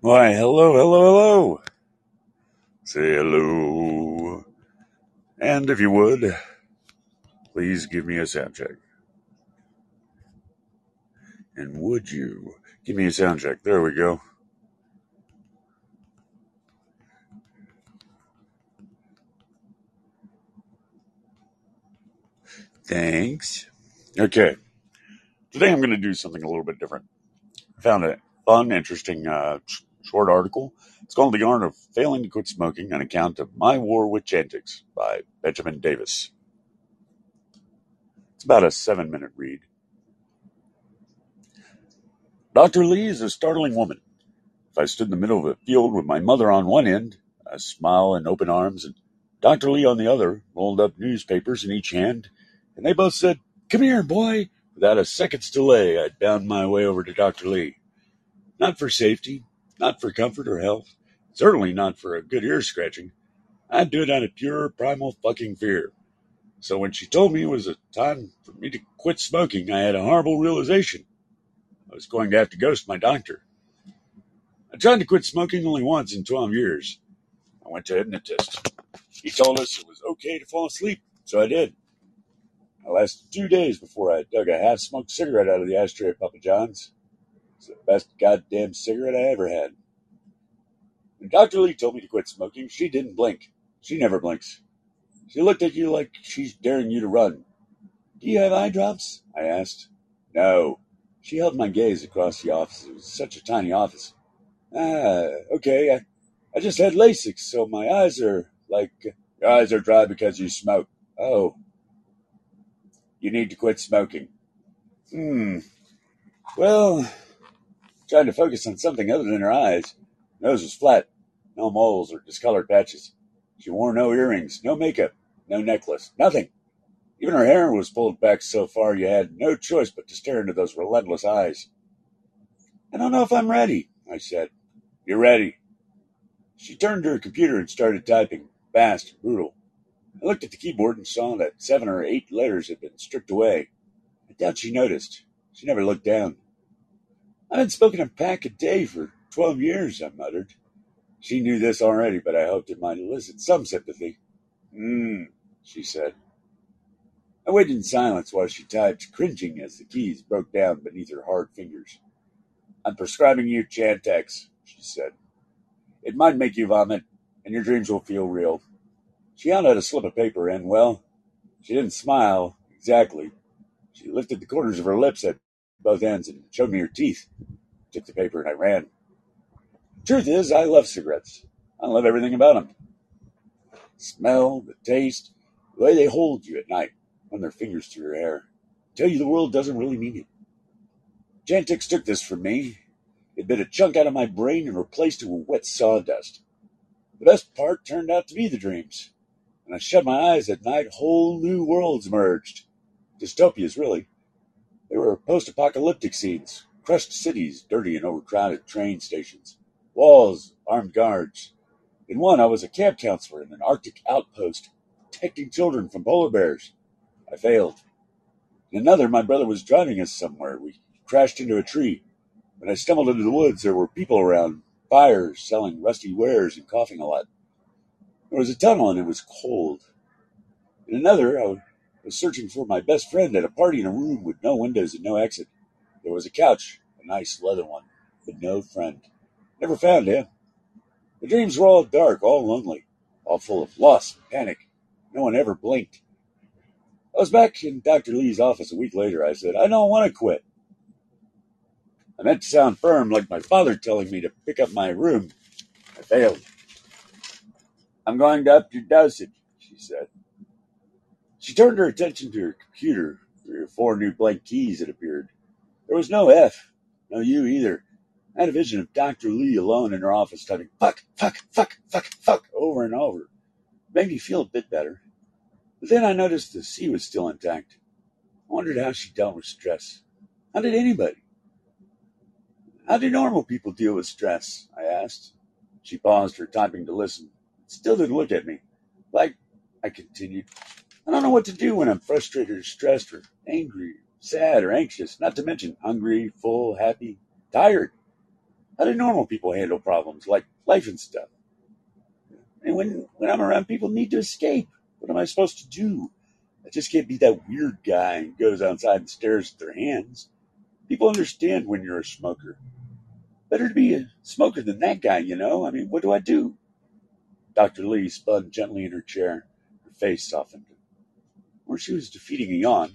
Why, hello, hello, hello. Say hello. And if you would, please give me a sound check. And would you give me a sound check? There we go. Thanks. Okay. Today I'm going to do something a little bit different. I found a fun, interesting, uh, short article. It's called The Art of Failing to Quit Smoking, an account of my war with Chantix by Benjamin Davis. It's about a seven minute read. Dr. Lee is a startling woman. If I stood in the middle of a field with my mother on one end, a smile and open arms, and Dr. Lee on the other, rolled up newspapers in each hand, and they both said, Come here, boy. Without a second's delay, I bound my way over to Dr. Lee. Not for safety, not for comfort or health, certainly not for a good ear scratching. I'd do it out of pure primal fucking fear. So when she told me it was a time for me to quit smoking, I had a horrible realization. I was going to have to ghost my doctor. I tried to quit smoking only once in 12 years. I went to a hypnotist. He told us it was okay to fall asleep, so I did. I lasted two days before I dug a half smoked cigarette out of the ashtray at Papa John's. It's the best goddamn cigarette I ever had. When Dr. Lee told me to quit smoking, she didn't blink. She never blinks. She looked at you like she's daring you to run. Do you have eye drops? I asked. No. She held my gaze across the office. It was such a tiny office. Ah, okay. I, I just had LASIK, so my eyes are like. Your eyes are dry because you smoke. Oh. You need to quit smoking. Hmm. Well, trying to focus on something other than her eyes. Nose was flat, no moles or discolored patches. She wore no earrings, no makeup, no necklace, nothing. Even her hair was pulled back so far you had no choice but to stare into those relentless eyes. I don't know if I'm ready, I said. You're ready. She turned to her computer and started typing, fast and brutal. I looked at the keyboard and saw that seven or eight letters had been stripped away. I doubt she noticed. She never looked down. I've been smoking a pack a day for twelve years, I muttered. She knew this already, but I hoped it might elicit some sympathy. Hmm, she said. I waited in silence while she typed, cringing as the keys broke down beneath her hard fingers. I'm prescribing you Chantix, she said. It might make you vomit, and your dreams will feel real. She held out a slip of paper, and, well, she didn't smile exactly. She lifted the corners of her lips at both ends and showed me her teeth. Took the paper and I ran. Truth is, I love cigarettes. I love everything about them. Smell, the taste, the way they hold you at night, run their fingers through your hair. Tell you the world doesn't really mean it. Chantix took this from me. It bit a chunk out of my brain and replaced it with wet sawdust. The best part turned out to be the dreams. When I shut my eyes at night, whole new worlds emerged. Dystopias, really. They were post apocalyptic scenes crushed cities, dirty and overcrowded train stations, walls, armed guards. In one, I was a camp counselor in an Arctic outpost, protecting children from polar bears. I failed. In another, my brother was driving us somewhere. We crashed into a tree. When I stumbled into the woods, there were people around, fires, selling rusty wares, and coughing a lot. There was a tunnel and it was cold. In another, I was searching for my best friend at a party in a room with no windows and no exit. There was a couch, a nice leather one, but no friend. Never found him. The dreams were all dark, all lonely, all full of loss and panic. No one ever blinked. I was back in Dr. Lee's office a week later. I said, I don't want to quit. I meant to sound firm, like my father telling me to pick up my room. I failed. I'm going to up your dosage, she said. She turned her attention to her computer. Three or four new blank keys had appeared. There was no F, no U either. I had a vision of Dr. Lee alone in her office typing fuck, fuck, fuck, fuck, fuck over and over. It made me feel a bit better. But then I noticed the C was still intact. I wondered how she dealt with stress. How did anybody? How do normal people deal with stress? I asked. She paused her typing to listen. Still didn't look at me. Like, I continued, I don't know what to do when I'm frustrated or stressed or angry, sad or anxious, not to mention hungry, full, happy, tired. How do normal people handle problems like life and stuff? And when, when I'm around people need to escape, what am I supposed to do? I just can't be that weird guy who goes outside and stares at their hands. People understand when you're a smoker. Better to be a smoker than that guy, you know? I mean, what do I do? Dr. Lee spun gently in her chair. Her face softened. Or she was defeating a yawn.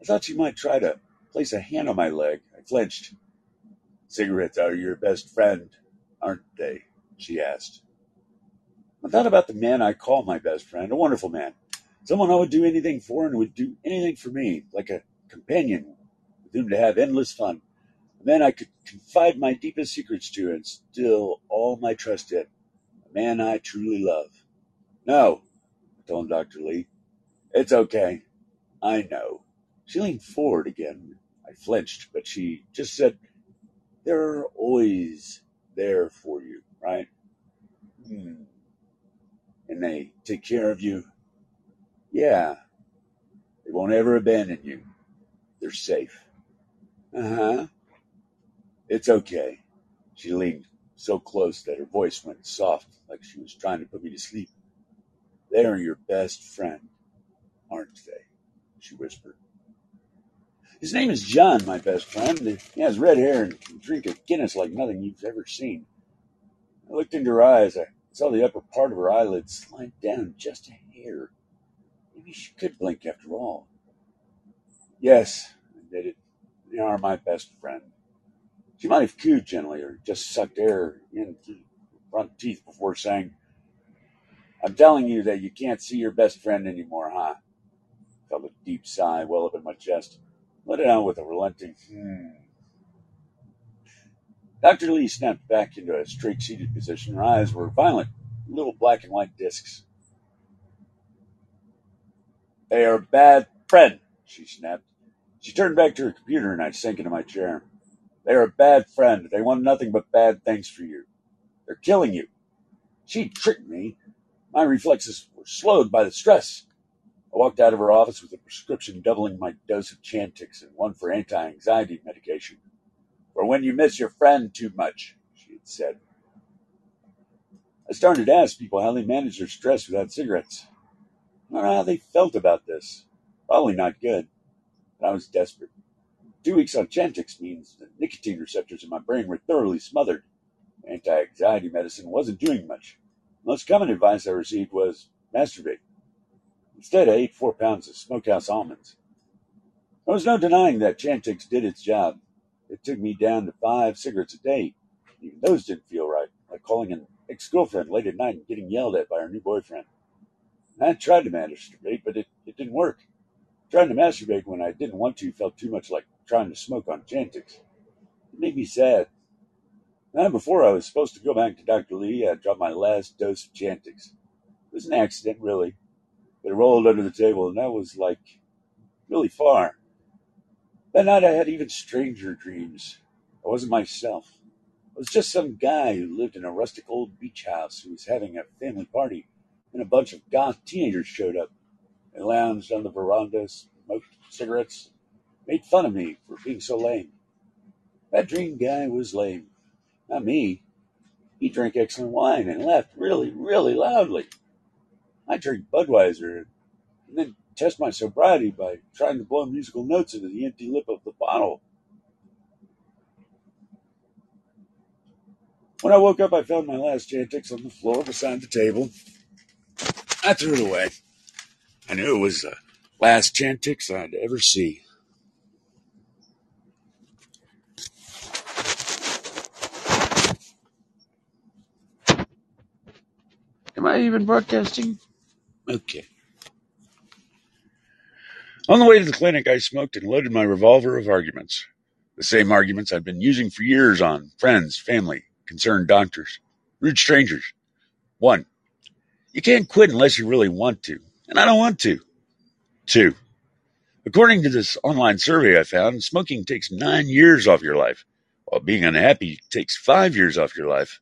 I thought she might try to place a hand on my leg. I flinched. Cigarettes are your best friend, aren't they? she asked. I thought about the man I call my best friend, a wonderful man. Someone I would do anything for and would do anything for me, like a companion with whom to have endless fun. A man I could confide my deepest secrets to and still all my trust in. A man I truly love. No, I told Dr. Lee. It's okay. I know. She leaned forward again. I flinched, but she just said, They're always there for you, right? Hmm. And they take care of you. Yeah. They won't ever abandon you. They're safe. Uh huh. It's okay. She leaned so close that her voice went soft, like she was trying to put me to sleep. They're your best friend, aren't they? She whispered. His name is John, my best friend. He has red hair and can drink a Guinness like nothing you've ever seen. I looked into her eyes. I saw the upper part of her eyelids slide down just a hair. Maybe she could blink after all. Yes, I admitted. They are my best friend. She might have cooed gently or just sucked air in through her front teeth before saying, I'm telling you that you can't see your best friend anymore, huh? Felt a deep sigh well up in my chest. Let it out with a relenting hmm. Dr. Lee snapped back into a straight seated position. Her eyes were violent, little black and white discs. They are bad friend, she snapped. She turned back to her computer and I sank into my chair. They are a bad friend. They want nothing but bad things for you. They're killing you. She tricked me. My reflexes were slowed by the stress. I walked out of her office with a prescription doubling my dose of Chantix and one for anti anxiety medication. For when you miss your friend too much, she had said. I started to ask people how they managed their stress without cigarettes. I don't know how they felt about this. Probably not good. But I was desperate. Two weeks on Chantix means the nicotine receptors in my brain were thoroughly smothered. Anti anxiety medicine wasn't doing much. The most common advice I received was masturbate. Instead, I ate four pounds of smokehouse almonds. There was no denying that Chantix did its job. It took me down to five cigarettes a day. Even those didn't feel right, like calling an ex girlfriend late at night and getting yelled at by her new boyfriend. I tried to masturbate, but it, it didn't work. Trying to masturbate when I didn't want to felt too much like trying to smoke on Chantix. It made me sad. The night before I was supposed to go back to Dr. Lee, I dropped my last dose of Chantix. It was an accident, really. It rolled under the table, and that was like really far. That night I had even stranger dreams. I wasn't myself. I was just some guy who lived in a rustic old beach house who was having a family party, and a bunch of goth teenagers showed up. They lounged on the veranda, smoked cigarettes, made fun of me for being so lame. That dream guy was lame. Not me. He drank excellent wine and laughed really, really loudly. I drink Budweiser and then test my sobriety by trying to blow musical notes into the empty lip of the bottle. When I woke up, I found my last Chantix on the floor beside the table. I threw it away. I knew it was the last Chantix I'd ever see. Am I even broadcasting? Okay. On the way to the clinic, I smoked and loaded my revolver of arguments. The same arguments I've been using for years on friends, family, concerned doctors, rude strangers. One, you can't quit unless you really want to, and I don't want to. Two, according to this online survey I found, smoking takes nine years off your life, while being unhappy takes five years off your life.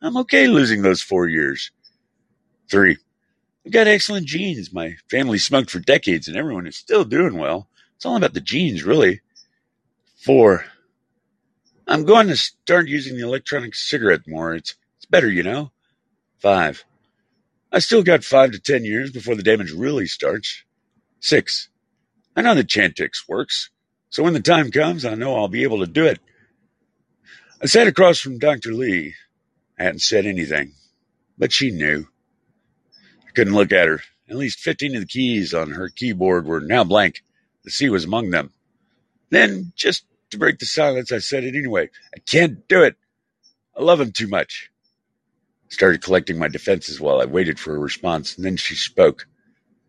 I'm okay losing those four years. Three, I've got excellent genes. My family smoked for decades and everyone is still doing well. It's all about the genes, really. Four, I'm going to start using the electronic cigarette more. It's, it's better, you know. Five. I still got five to ten years before the damage really starts. Six. I know that Chantix works, so when the time comes, I know I'll be able to do it. I sat across from Dr. Lee. I hadn't said anything, but she knew. Couldn't look at her. At least 15 of the keys on her keyboard were now blank. The C was among them. Then, just to break the silence, I said it anyway. I can't do it. I love him too much. I started collecting my defenses while I waited for a response, and then she spoke.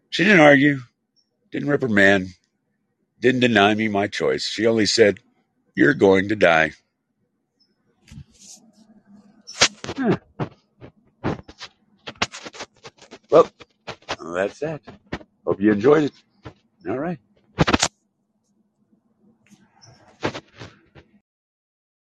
She didn't argue, didn't reprimand, didn't deny me my choice. She only said, You're going to die. Huh. That's that. Hope you enjoyed it. All right.